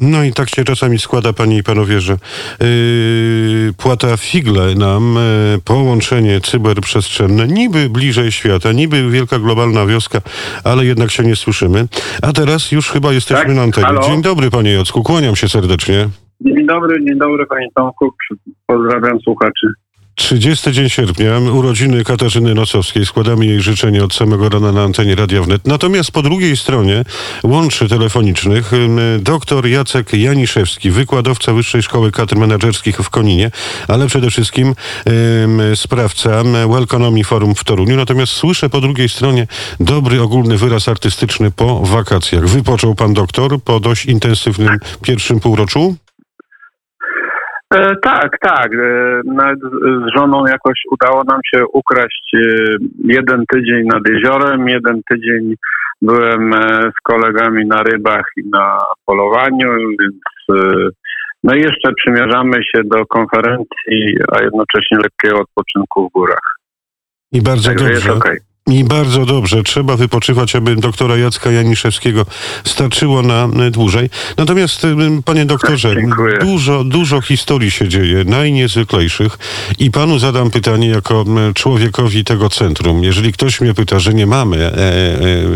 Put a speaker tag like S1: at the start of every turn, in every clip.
S1: No i tak się czasami składa, panie i panowie, że yy, płata figle nam yy, połączenie cyberprzestrzenne, niby bliżej świata, niby wielka globalna wioska, ale jednak się nie słyszymy. A teraz już chyba jesteśmy
S2: Tak,
S1: na antenie.
S2: halo?
S1: Dzień dobry, panie Jacku, kłaniam się serdecznie.
S2: Dzień dobry, dzień dobry panie Tomku. Pozdrawiam słuchaczy.
S1: 30 dzień sierpnia, urodziny Katarzyny Nosowskiej. Składamy jej życzenia od samego rana na antenie Radia Wnet. Natomiast po drugiej stronie łączy telefonicznych dr Jacek Janiszewski, wykładowca Wyższej Szkoły Kadr Menedżerskich w Koninie, ale przede wszystkim ym, sprawca Welconomy Forum w Toruniu. Natomiast słyszę po drugiej stronie dobry ogólny wyraz artystyczny po wakacjach. Wypoczął pan doktor po dość intensywnym pierwszym półroczu?
S2: E, tak, tak. E, nawet z- żoną jakoś udało nam się ukraść e, jeden tydzień nad jeziorem, jeden tydzień byłem z kolegami na rybach i na polowaniu, więc no i jeszcze przymierzamy się do konferencji, a jednocześnie lekkiego odpoczynku w górach.
S1: I bardzo
S2: Także jest
S1: dobrze. I bardzo dobrze, trzeba wypoczywać, aby doktora Jacka Janiszewskiego starczyło na y, dłużej. Natomiast, y, panie doktorze,
S2: Dziękuję.
S1: dużo, dużo historii się dzieje, najniezwyklejszych. I panu zadam pytanie jako m, człowiekowi tego centrum. Jeżeli ktoś mnie pyta, że nie mamy e,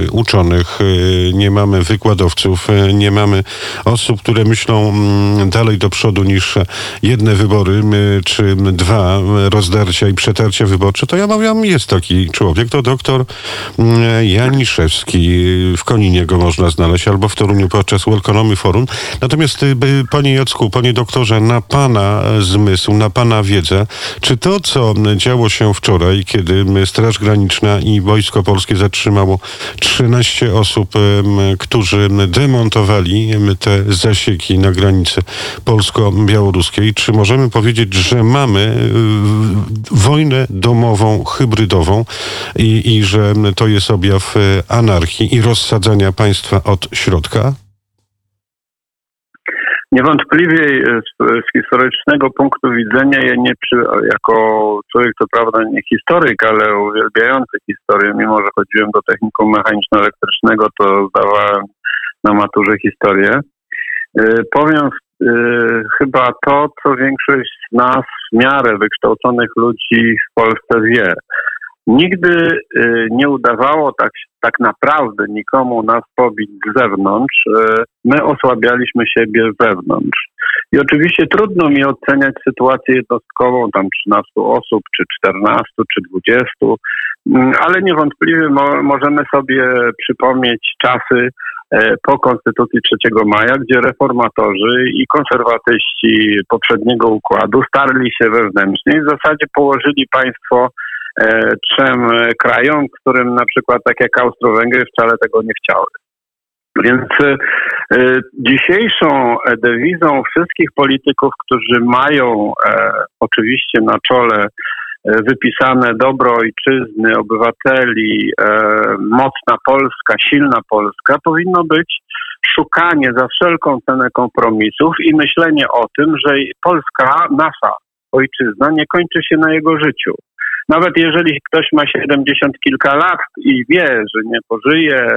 S1: e, uczonych, e, nie mamy wykładowców, e, nie mamy osób, które myślą mm, dalej do przodu niż jedne wybory, m, czy m, dwa m, rozdarcia i przetarcia wyborcze, to ja mawiam, jest taki człowiek, to doktor mm, Janiszewski. W Koninie go można znaleźć, albo w Toruniu podczas Welconomy Forum. Natomiast, y, panie Jacku, panie doktorze, na pana e, zmysł, na pana wiedzę, czy to, co działo się wczoraj, kiedy Straż Graniczna i Wojsko Polskie zatrzymało 13 osób, którzy demontowali em, te zasieki na granicy polsko-białoruskiej, czy możemy powiedzieć, że mamy y, wojnę domową, hybrydową i, i że to jest objaw y, anarchii i rozsadzania państwa od środka?
S2: Niewątpliwie e, z, historycznego punktu widzenia, ja nie przy, jako człowiek, co prawda nie historyk, ale uwielbiający historię, mimo że chodziłem do technikum mechaniczno-elektrycznego, to zdawałem na maturze historię. E, Powiem chyba to, co większość z nas w miarę wykształconych ludzi w Polsce wie. Nigdy y, nie udawało tak, tak naprawdę nikomu nas pobić z zewnątrz. Y, My osłabialiśmy siebie wewnątrz. I oczywiście trudno mi oceniać sytuację jednostkową, tam 13 osób, czy 14, czy 20, mm, ale niewątpliwie mo- możemy sobie przypomnieć czasy e, po Konstytucji 3 maja, gdzie reformatorzy i konserwatyści poprzedniego układu starli się wewnętrznie i w zasadzie położyli państwo trzem e, krajom, którym na przykład tak jak Austro-Węgry wcale tego nie chciały. Więc e, dzisiejszą dewizą wszystkich polityków, którzy mają e, oczywiście na czole wypisane dobro ojczyzny, obywateli, mocna Polska, silna Polska, powinno być szukanie za wszelką cenę kompromisów i myślenie o tym, że Polska, nasza ojczyzna, nie kończy się na jego życiu. Nawet jeżeli ktoś ma 70 kilka lat i wie, że nie pożyje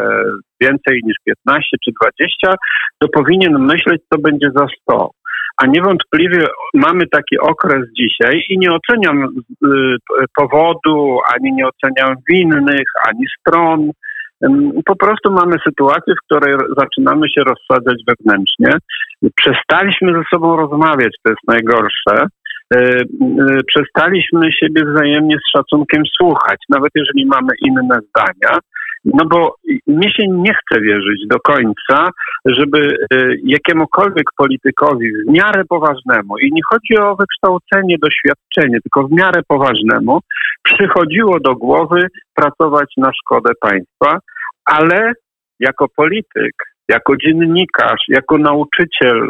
S2: więcej niż 15 czy 20, to powinien myśleć, co będzie za 100. A niewątpliwie mamy taki okres dzisiaj i nie oceniam y, powodu, ani nie oceniam winnych, ani stron. Po prostu mamy sytuację, w której zaczynamy się rozsadzać wewnętrznie. Przestaliśmy ze sobą rozmawiać, to jest najgorsze. Y, y, Przestaliśmy siebie wzajemnie z szacunkiem słuchać, nawet jeżeli mamy inne zdania. No bo mnie się nie chce wierzyć do końca, żeby y, jakiemukolwiek politykowi w miarę poważnemu, i nie chodzi o wykształcenie, doświadczenie, tylko w miarę poważnemu, przychodziło do głowy pracować na szkodę państwa, ale jako polityk, jako dziennikarz, jako nauczyciel,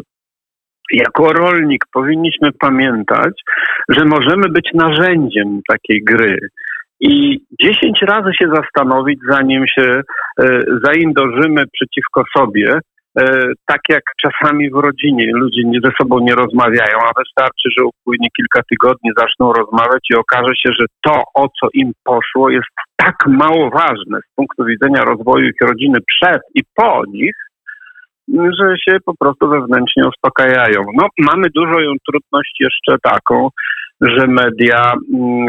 S2: jako rolnik powinniśmy pamiętać, że możemy być narzędziem takiej gry. I dziesięć razy się zastanowić, zanim się e, zaindorzymy przeciwko sobie, e, tak jak czasami w rodzinie ludzie ze sobą nie rozmawiają, a wystarczy, że upłynie kilka tygodni, zaczną rozmawiać i okaże się, że to, o co im poszło, jest tak mało ważne z punktu widzenia rozwoju ich rodziny przed i po nich, że się po prostu wewnętrznie uspokajają. No, mamy dużą trudność jeszcze taką, że media mm,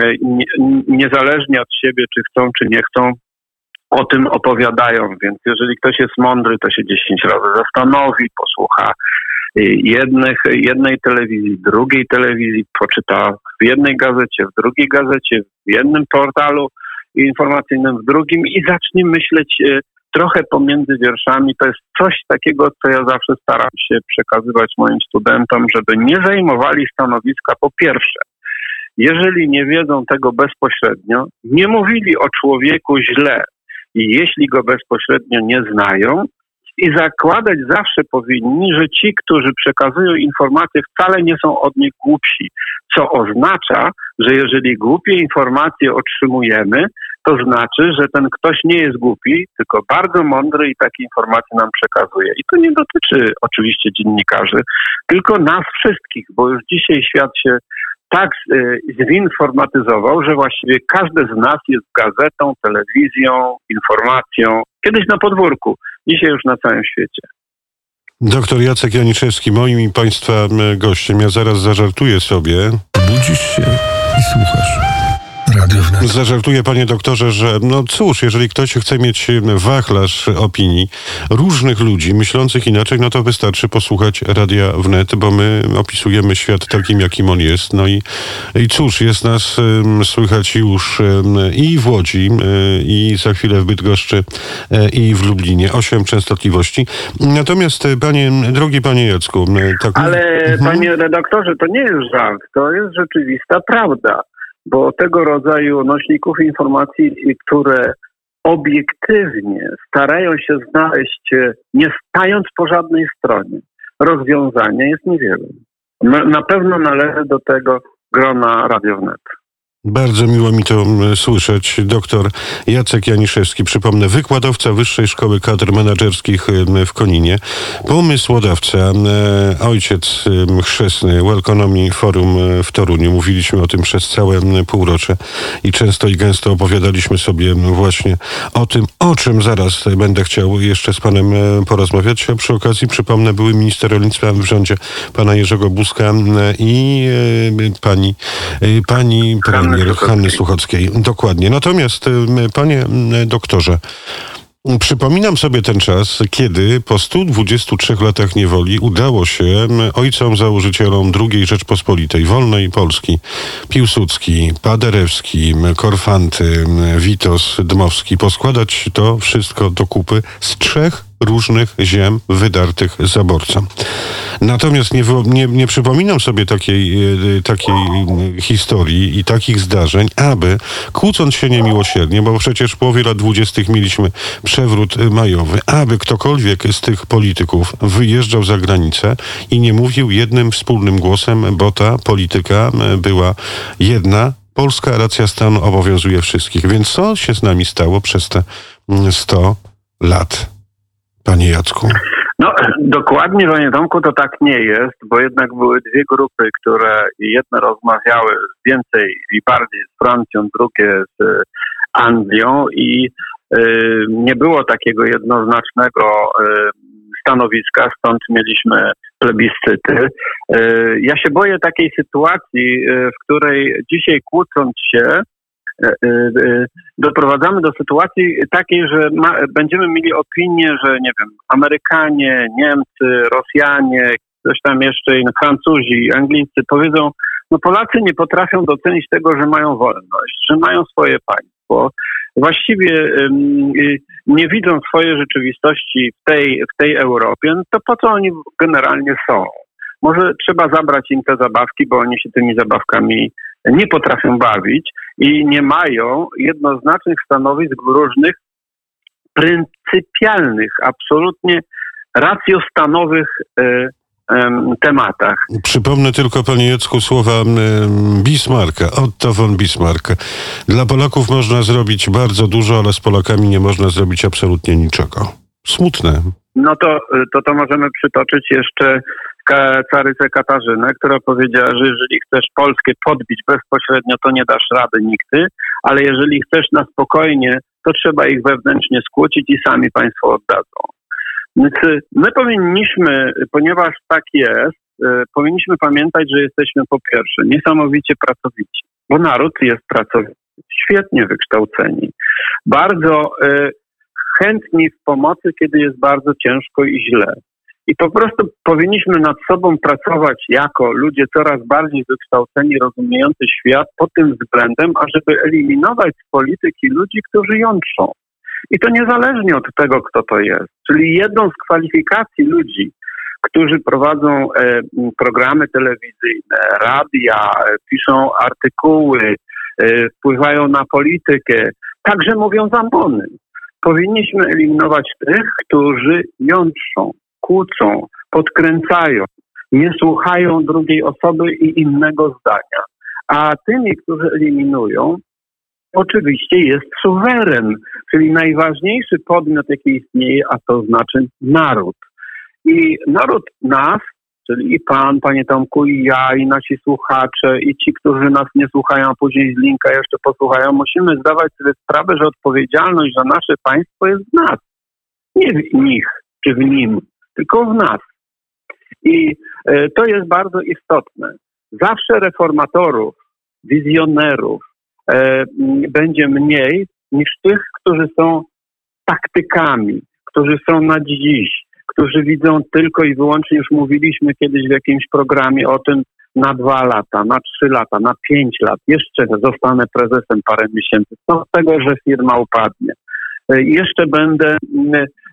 S2: niezależnie od siebie, czy chcą, czy nie chcą, o tym opowiadają. Więc jeżeli ktoś jest mądry, to się 10 razy zastanowi, posłucha jednych, jednej telewizji, drugiej telewizji, poczyta w jednej gazecie, w drugiej gazecie, w jednym portalu informacyjnym, w drugim i zacznie myśleć e, trochę pomiędzy wierszami. To jest coś takiego, co ja zawsze staram się przekazywać moim studentom, żeby nie zajmowali stanowiska po pierwsze. Jeżeli nie wiedzą tego bezpośrednio, nie mówili o człowieku źle i jeśli go bezpośrednio nie znają, i zakładać zawsze powinni, że ci, którzy przekazują informacje, wcale nie są od nich głupsi. Co oznacza, że jeżeli głupie informacje otrzymujemy, to znaczy, że ten ktoś nie jest głupi, tylko bardzo mądry i takie informacje nam przekazuje. I to nie dotyczy oczywiście dziennikarzy, tylko nas wszystkich, bo już dzisiaj świat się tak y, zinformatyzował, że właściwie każdy z nas jest gazetą, telewizją, informacją. Kiedyś na podwórku, dzisiaj już na całym świecie.
S1: Doktor Jacek Janiszewski, moim i Państwa gościem. Ja zaraz zażartuję sobie.
S3: Budzisz się i słuchasz. Wnet.
S1: Zażartuję, panie doktorze, że no cóż, jeżeli ktoś chce mieć wachlarz opinii różnych ludzi myślących inaczej, no to wystarczy posłuchać Radia Wnet, bo my opisujemy świat takim, jakim on jest. No i, i cóż, jest nas um, słychać już um, i w Łodzi, um, i za chwilę w Bydgoszczy, um, i w Lublinie. Osiem częstotliwości. Natomiast, panie, drogi panie Jacku...
S2: Tak... Ale, mhm. panie redaktorze, to nie jest żart, to jest rzeczywista prawda bo tego rodzaju nośników informacji, które obiektywnie starają się znaleźć, e, nie stając po żadnej stronie, rozwiązania jest niewiele. Na pewno należy do tego grona Radiownet.
S1: Bardzo miło mi to słyszeć. Doktor Jacek Janiszewski, przypomnę, wykładowca Wyższej Szkoły Kadr Menedżerskich w Koninie, pomysłodawca, ojciec chrzestny Welconomy Forum w Toruniu. Mówiliśmy o tym przez całe półrocze i często i gęsto opowiadaliśmy sobie właśnie o tym, o czym zaraz będę chciał jeszcze z panem porozmawiać. A przy okazji przypomnę, były minister rolnictwa w rządzie pana Jerzego Buzka i pani, pani premier Hanny Suchockiej. Dokładnie. Natomiast, panie doktorze, Przypominam sobie ten czas, kiedy po 123 latach niewoli udało się ojcom założycielom II Rzeczpospolitej, wolnej Polski, Piłsudski, Paderewski, Korfanty, Witos, Dmowski, poskładać to wszystko do kupy z trzech różnych ziem wydartych zaborcą. Natomiast nie, nie, nie przypominam sobie takiej, e, takiej historii i takich zdarzeń, aby kłócąc się niemiłosiernie, bo przecież w połowie lat dwudziestych mieliśmy przewrót majowy, aby ktokolwiek z tych polityków wyjeżdżał za granicę i nie mówił jednym wspólnym głosem, bo ta polityka była jedna, polska racja stanu obowiązuje wszystkich. Więc co się z nami stało przez te 100 lat? Panie Jacku?
S2: No, dokładnie, panie Tomku, to tak nie jest, bo jednak były dwie grupy, które jedne rozmawiały więcej i bardziej z Francją, drugie z Anglią i y, nie było takiego jednoznacznego y, stanowiska, stąd mieliśmy plebiscyty. Ja się boję takiej sytuacji, w której dzisiaj kłócąc się, E, e, e, doprowadzamy do sytuacji takiej, że ma, będziemy mieli opinię, że nie wiem, Amerykanie, Niemcy, Rosjanie, ktoś tam jeszcze, Francuzi, Anglicy powiedzą, no Polacy nie potrafią docenić tego, że mają wolność, że mają swoje państwo. Właściwie nie widzą swojej rzeczywistości w tej, w tej Europie, no to po co oni generalnie są? Może trzeba zabrać im te zabawki, bo oni się tymi zabawkami nie potrafią bawić i nie mają jednoznacznych stanowisk różnych pryncypialnych, absolutnie racjostanowych y, tematach.
S1: Przypomnę tylko, panie Jacku, słowa Bismarcka, Otto von Bismarck. Dla Polaków można zrobić bardzo dużo, ale z Polakami nie można zrobić absolutnie niczego. Smutne.
S2: No to, to, to możemy przytoczyć jeszcze carycę Katarzynę, która powiedziała, że jeżeli chcesz Polskę podbić bezpośrednio, to nie dasz rady nigdy, ale jeżeli chcesz na spokojnie, to trzeba ich wewnętrznie skłócić i sami państwo oddadzą. Więc y, my powinniśmy, ponieważ tak jest, y, powinniśmy pamiętać, że jesteśmy po pierwsze niesamowicie pracowici, bo naród jest pracowity, świetnie wykształceni, bardzo y, chętni w pomocy, kiedy jest bardzo ciężko i źle. I po prostu powinniśmy nad sobą pracować jako ludzie coraz bardziej wykształceni, rozumiejący świat pod tym względem, ażeby eliminować z polityki ludzi, którzy jątrzą. I to niezależnie od tego, kto to jest. Czyli jedną z kwalifikacji ludzi, którzy prowadzą e, programy telewizyjne, radia, e, piszą artykuły, e, wpływają na politykę, także mówią zambony. Powinniśmy eliminować tych, którzy jątrzą, kłócą, podkręcają, nie słuchają drugiej osoby i innego zdania. A tymi, którzy eliminują, oczywiście jest suweren, czyli najważniejszy podmiot, jaki istnieje, a to znaczy naród. I naród nas, czyli i pan, panie Tomku, i ja, i nasi słuchacze, i ci, którzy nas nie słuchają, a później z linka jeszcze posłuchają, musimy zdawać sobie sprawę, że odpowiedzialność za nasze państwo jest w nas. Nie w nich czy w nim, tylko w nas. I e, to jest bardzo istotne. Zawsze reformatorów, wizjonerów e, będzie mniej niż tych, którzy są taktykami, którzy są na dziś, którzy widzą tylko i wyłącznie, już mówiliśmy kiedyś w jakimś programie o tym, na dwa lata, na trzy lata, na pięć lat, jeszcze zostanę prezesem parę miesięcy. Co z tego, że firma upadnie? E, jeszcze będę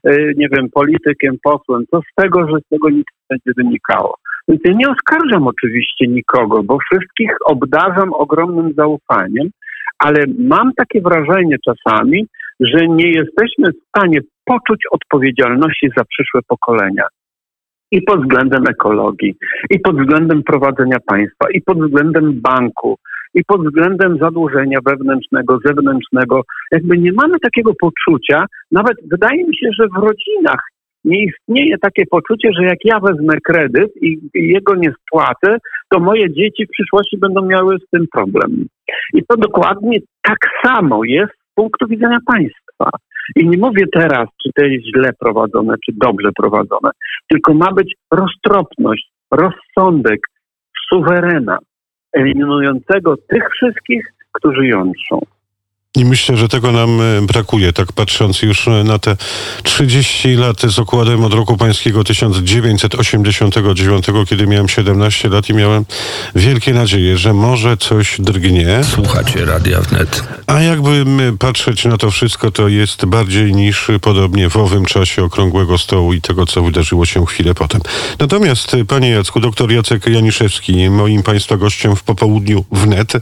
S2: E, nie wiem, politykiem, posłem, to z tego, że z tego nic nie będzie wynikało. Więc ja nie oskarżam oczywiście nikogo, bo wszystkich obdarzam ogromnym zaufaniem, ale mam takie wrażenie czasami, że nie jesteśmy w stanie poczuć odpowiedzialności za przyszłe pokolenia. I pod względem ekologii, i pod względem prowadzenia państwa, i pod względem banku, i pod względem zadłużenia wewnętrznego, zewnętrznego. Jakby nie mamy takiego poczucia, nawet wydaje mi się, że w rodzinach nie istnieje takie poczucie, że jak ja wezmę kredyt i, jego nie spłacę, to moje dzieci w przyszłości będą miały z tym problem. I to dokładnie tak samo jest z punktu widzenia państwa. I nie mówię teraz, czy to jest źle prowadzone, czy dobrze prowadzone, tylko ma być roztropność, rozsądek suwerena eliminującego tych wszystkich, którzy jątrzą.
S1: I myślę, że tego nam e, brakuje, tak patrząc już e, na te 30 lat z okładem od roku pańskiego 1989, kiedy miałem 17 lat i miałem wielkie nadzieje, że może coś drgnie.
S3: Słuchacie Radia Wnet.
S1: A jakby patrzeć na to wszystko, to jest bardziej niż podobnie w owym czasie okrągłego stołu i tego, co wydarzyło się chwilę potem. Natomiast, e, panie Jacku, doktor Jacek Janiszewski, moim państwa gościem w popołudniu wnet,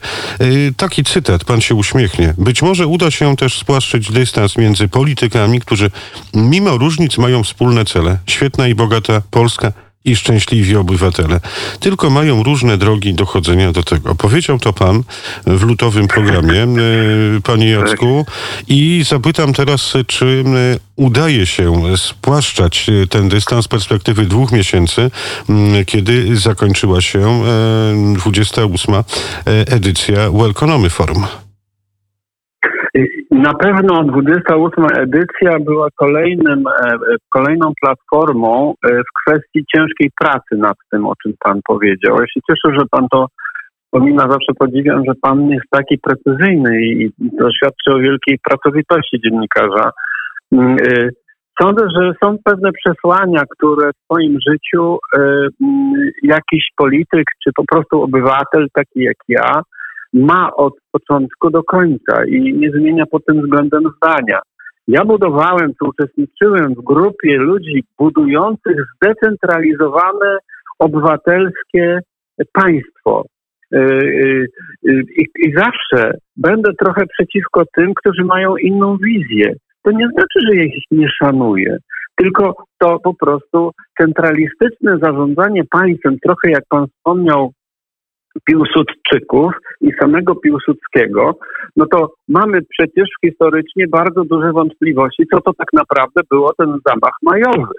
S1: taki cytat, pan się uśmiechnie. Być być może uda się też spłaszczyć dystans między politykami, którzy mimo różnic mają wspólne cele. Świetna i bogata Polska i szczęśliwi obywatele. Tylko mają różne drogi dochodzenia do tego. Powiedział to pan w lutowym programie, e, panie Jacku. I zapytam teraz, czy e, udaje się spłaszczać ten dystans z perspektywy dwóch miesięcy, kiedy zakończyła się 28. E, edycja Welcome Forum.
S2: Na pewno 28 edycja była kolejnym, e, kolejną platformą e, w kwestii ciężkiej pracy nad tym, o czym Pan powiedział. Ja się cieszę, że Pan to wspomina, zawsze podziwiam, że Pan jest taki precyzyjny i to świadczy o wielkiej pracowitości dziennikarza. Mm, e, sądzę, że są pewne przesłania, które w swoim życiu mm, jakiś polityk czy po prostu obywatel, taki jak ja, ma od początku do końca i nie zmienia pod tym względem zdania. Ja budowałem, czy uczestniczyłem w grupie ludzi budujących zdecentralizowane obywatelskie państwo. Y, y, y, I, I, zawsze będę trochę przeciwko tym, którzy mają inną wizję. To nie znaczy, że ja ich nie szanuję, tylko to po prostu centralistyczne zarządzanie państwem, trochę jak pan wspomniał, Piłsudczyków i samego Piłsudskiego, no to mamy przecież historycznie bardzo duże wątpliwości, co to tak naprawdę było ten zamach majowy.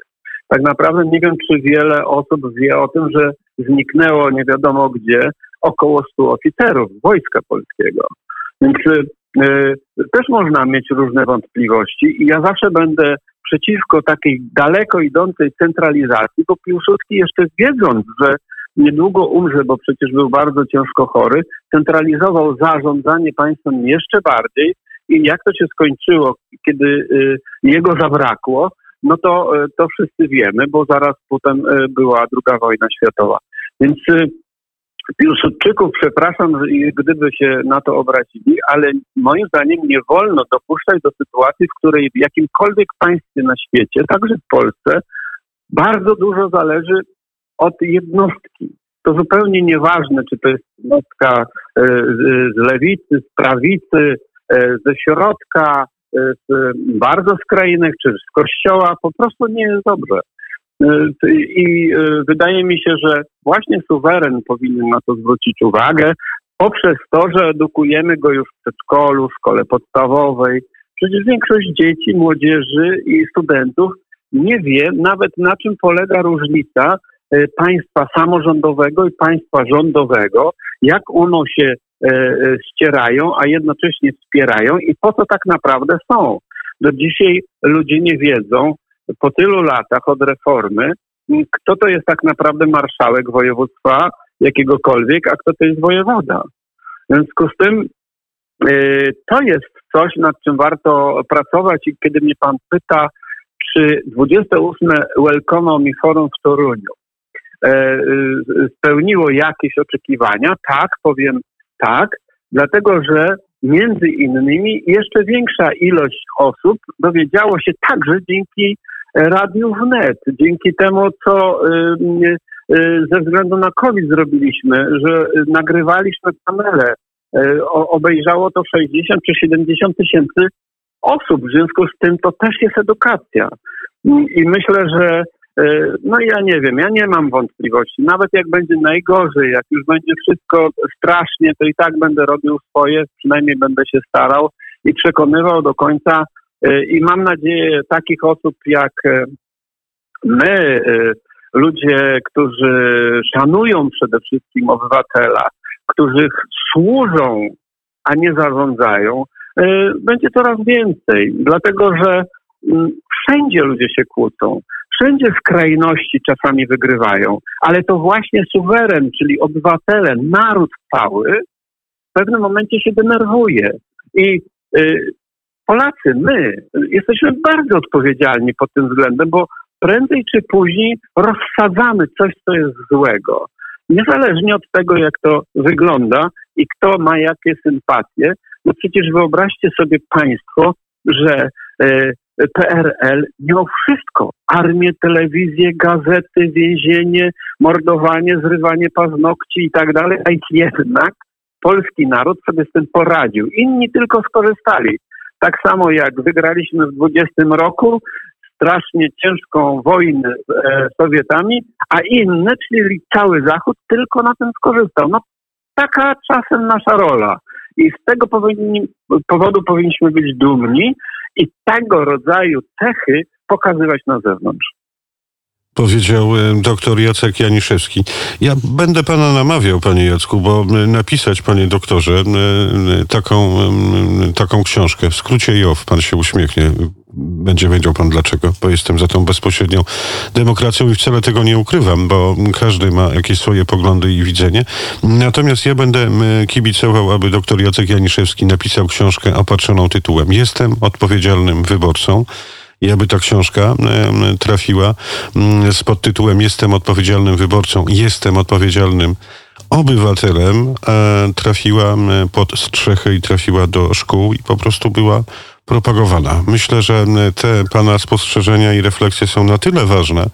S2: Tak naprawdę nie wiem, czy wiele osób wie o tym, że zniknęło nie wiadomo gdzie około 100 oficerów Wojska Polskiego. Więc y, też można mieć różne wątpliwości i ja zawsze będę przeciwko takiej daleko idącej centralizacji, bo Piłsudski jeszcze wiedząc, że niedługo umrze, bo przecież był bardzo ciężko chory, centralizował zarządzanie państwem jeszcze bardziej i jak to się skończyło, kiedy y, jego zabrakło, no to, y, to wszyscy wiemy, bo zaraz potem y, była druga wojna światowa. Więc Piłsudczyków, przepraszam, gdyby się na to obrazili, ale moim zdaniem nie wolno dopuszczać do sytuacji, w której w jakimkolwiek państwie na świecie, także w Polsce, bardzo dużo zależy od jednostki. To zupełnie nieważne, czy to jest jednostka e, z lewicy, z prawicy, e, ze środka, e, z bardzo skrajnych, czy z kościoła, po prostu nie jest dobrze. I wydaje mi się, że właśnie suweren powinien na to zwrócić uwagę poprzez to, że edukujemy go już w przedszkolu, w szkole podstawowej. Przecież większość dzieci, młodzieży i studentów nie wie nawet na czym polega różnica państwa samorządowego i państwa rządowego, jak ono się e, e, ścierają, a jednocześnie wspierają i po co tak naprawdę są. Do dzisiaj ludzie nie wiedzą po tylu latach od reformy, kto to jest tak naprawdę marszałek województwa jakiegokolwiek, a kto to jest wojewoda. W związku z tym to jest coś, nad czym warto pracować i kiedy mnie pan pyta, czy 28. Welcome Forum w Toruniu e, spełniło jakieś oczekiwania? Tak, powiem tak, dlatego że między innymi jeszcze większa ilość osób dowiedziało się także dzięki Radiu Wnet, dzięki temu, co ze względu na COVID zrobiliśmy, że nagrywaliśmy panele. E, obejrzało to 60 czy 70 tysięcy osób. W związku z tym to też jest edukacja. I myślę, że e, no ja nie wiem, ja nie mam wątpliwości. Nawet jak będzie najgorzej, jak już będzie wszystko strasznie, to i tak będę robił swoje, przynajmniej będę się starał i przekonywał do końca. E, I mam nadzieję takich osób jak e, my, ludzie, którzy szanują przede wszystkim obywatela, którzy służą, a nie zarządzają, E, będzie coraz więcej, dlatego że mm, wszędzie ludzie się kłócą. Wszędzie skrajności czasami wygrywają, ale to właśnie suweren, czyli obywatele, naród cały w pewnym momencie się denerwuje. I y, Polacy, my jesteśmy bardzo odpowiedzialni pod tym względem, bo prędzej czy później rozsadzamy coś, co jest złego. Niezależnie od tego, jak to wygląda i kto ma jakie sympatie, no przecież wyobraźcie sobie Państwo, że e, PRL miał wszystko. Armię, telewizję, gazety, więzienie, mordowanie, zrywanie paznokci i tak dalej, a jednak polski naród sobie z tym poradził. Inni tylko skorzystali. Tak samo jak wygraliśmy w 20 roku strasznie ciężką wojnę z e, Sowietami, a inne, czyli cały Zachód, tylko na tym skorzystał. No taka czasem nasza rola. I z tego powinni, powodu powinniśmy być dumni i tego rodzaju cechy pokazywać na zewnątrz.
S1: Powiedział e, doktor Jacek Janiszewski. Ja będę pana namawiał, panie Jacku, bo napisać, panie doktorze, taką, taką książkę. W skrócie JOW, pan się uśmiechnie będzie wiedział pan dlaczego, bo jestem za tą bezpośrednią demokracją i wcale tego nie ukrywam, bo każdy ma jakieś swoje poglądy i widzenie. Natomiast ja będę kibicował, aby doktor Jacek Janiszewski napisał książkę opatrzoną tytułem Jestem odpowiedzialnym wyborcą i aby ta książka trafiła z podtytułem Jestem odpowiedzialnym wyborcą, jestem odpowiedzialnym obywatelem, trafiła pod strzechy i trafiła do szkół i po prostu była propagowana. Myślę, że te pana spostrzeżenia i refleksje są na tyle ważne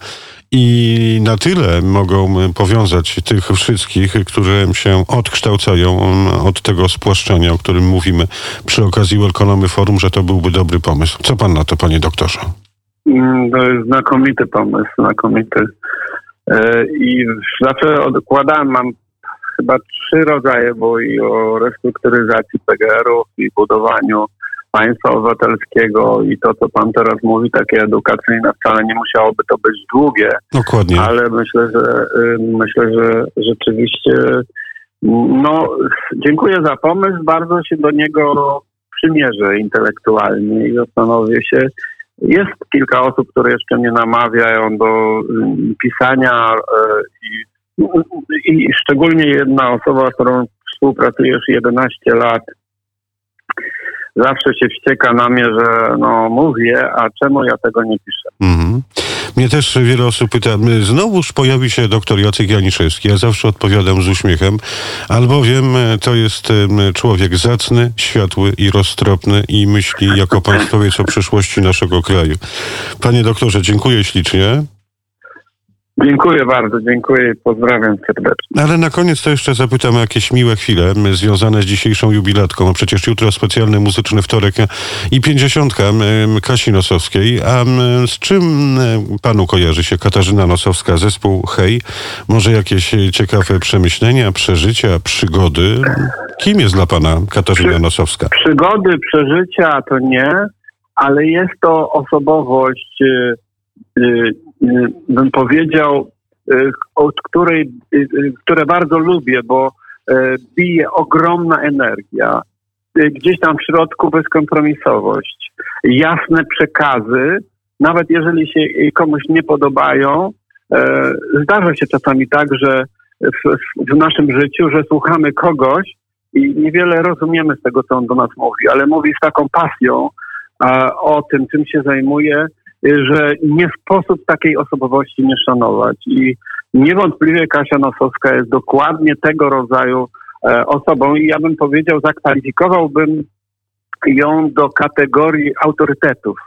S1: i na tyle mogą powiązać tych wszystkich, którzy się odkształcają od tego spłaszczenia, o którym mówimy przy okazji Welcome Forum, że to byłby dobry pomysł. Co pan na to, panie doktorze?
S2: Mm, to jest znakomity pomysł, znakomity. E, I zawsze odkładałem, mam chyba trzy rodzaje, bo i o restrukturyzacji PGR-ów i budowaniu państwa obywatelskiego i to, co pan teraz mówi, takie edukacyjne, wcale nie musiałoby to być długie.
S1: Dokładnie.
S2: Ale myślę, że y, myślę, że rzeczywiście no, dziękuję za pomysł, bardzo się do niego przymierzę intelektualnie i zastanowię się, Jest kilka osób, które jeszcze mnie namawiają do mm, pisania e, i, i szczególnie jedna osoba, z którą współpracuję już 11 lat, zawsze się wścieka na mnie, że no mówię, a czemu ja tego nie piszę?
S1: Mhm. Mnie też wiele osób pyta, y, znowuż pojawi się doktor Jacek Janiszewski. Ja zawsze odpowiadam z uśmiechem, albowiem y, to jest y, człowiek zacny, światły i roztropny i myśli jako państwowiec o przyszłości naszego kraju. Panie doktorze, dziękuję ślicznie.
S2: Dziękuję bardzo, dziękuję i pozdrawiam serdecznie.
S1: Ale na koniec to jeszcze zapytam o jakieś miłe chwile związane z dzisiejszą jubilatką. Przecież jutro specjalny muzyczny wtorek i pięćdziesiątka Kasi Nosowskiej. A z czym panu kojarzy się Katarzyna Nosowska, zespół Hej? Może jakieś ciekawe przemyślenia, przeżycia, przygody? Kim jest dla pana Katarzyna
S2: Przy-
S1: Nosowska?
S2: Przygody, przeżycia to nie, ale jest to osobowość, y, y, y, bym powiedział, y, od której, y, y, które bardzo lubię, bo y, bije ogromna energia. Y, Gdzieś tam w środku bezkompromisowość, jasne przekazy, nawet jeżeli się y, komuś nie podobają. Zdarza się czasami tak, że w, w- naszym życiu, że słuchamy kogoś, i niewiele rozumiemy z tego, co on do nas mówi, ale mówi z taką pasją o tym, czym się zajmuje, y, że nie sposób takiej osobowości nie szanować. I niewątpliwie Kasia Nosowska jest dokładnie tego rodzaju e, osobą i ja bym powiedział, zakwalifikowałbym ją do kategorii autorytetów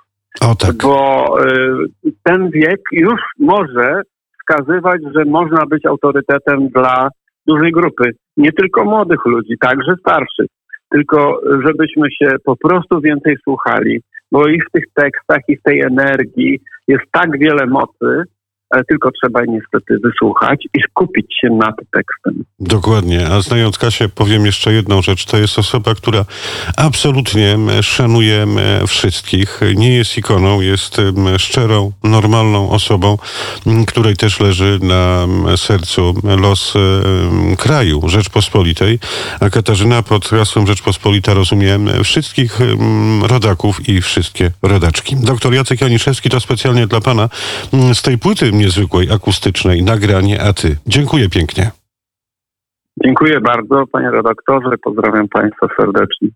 S1: O tak.
S2: bo y, ten wiek już może wskazywać, że można być autorytetem dla dużej grupy. Nie tylko młodych ludzi, także starszych. Tylko żebyśmy się po prostu więcej słuchali, bo i w tych tekstach, i w tej energii jest tak wiele mocy, tylko trzeba niestety wysłuchać i skupić się nad tekstem.
S1: Dokładnie. A znając Kasię, powiem jeszcze jedną rzecz. To jest osoba, która absolutnie szanuje wszystkich. Nie jest ikoną, jest szczerą, normalną osobą, której też leży na sercu los em, kraju Rzeczpospolitej. A Katarzyna pod hasłem Rzeczpospolita rozumie m, wszystkich rodaków i wszystkie rodaczki. Doktor Jacek Janiszewski to specjalnie dla pana z tej płyty niezwykłej, akustycznej, nagranie, a ty. Dziękuję pięknie.
S2: Dziękuję bardzo, panie redaktorze. Pozdrawiam państwa serdecznie.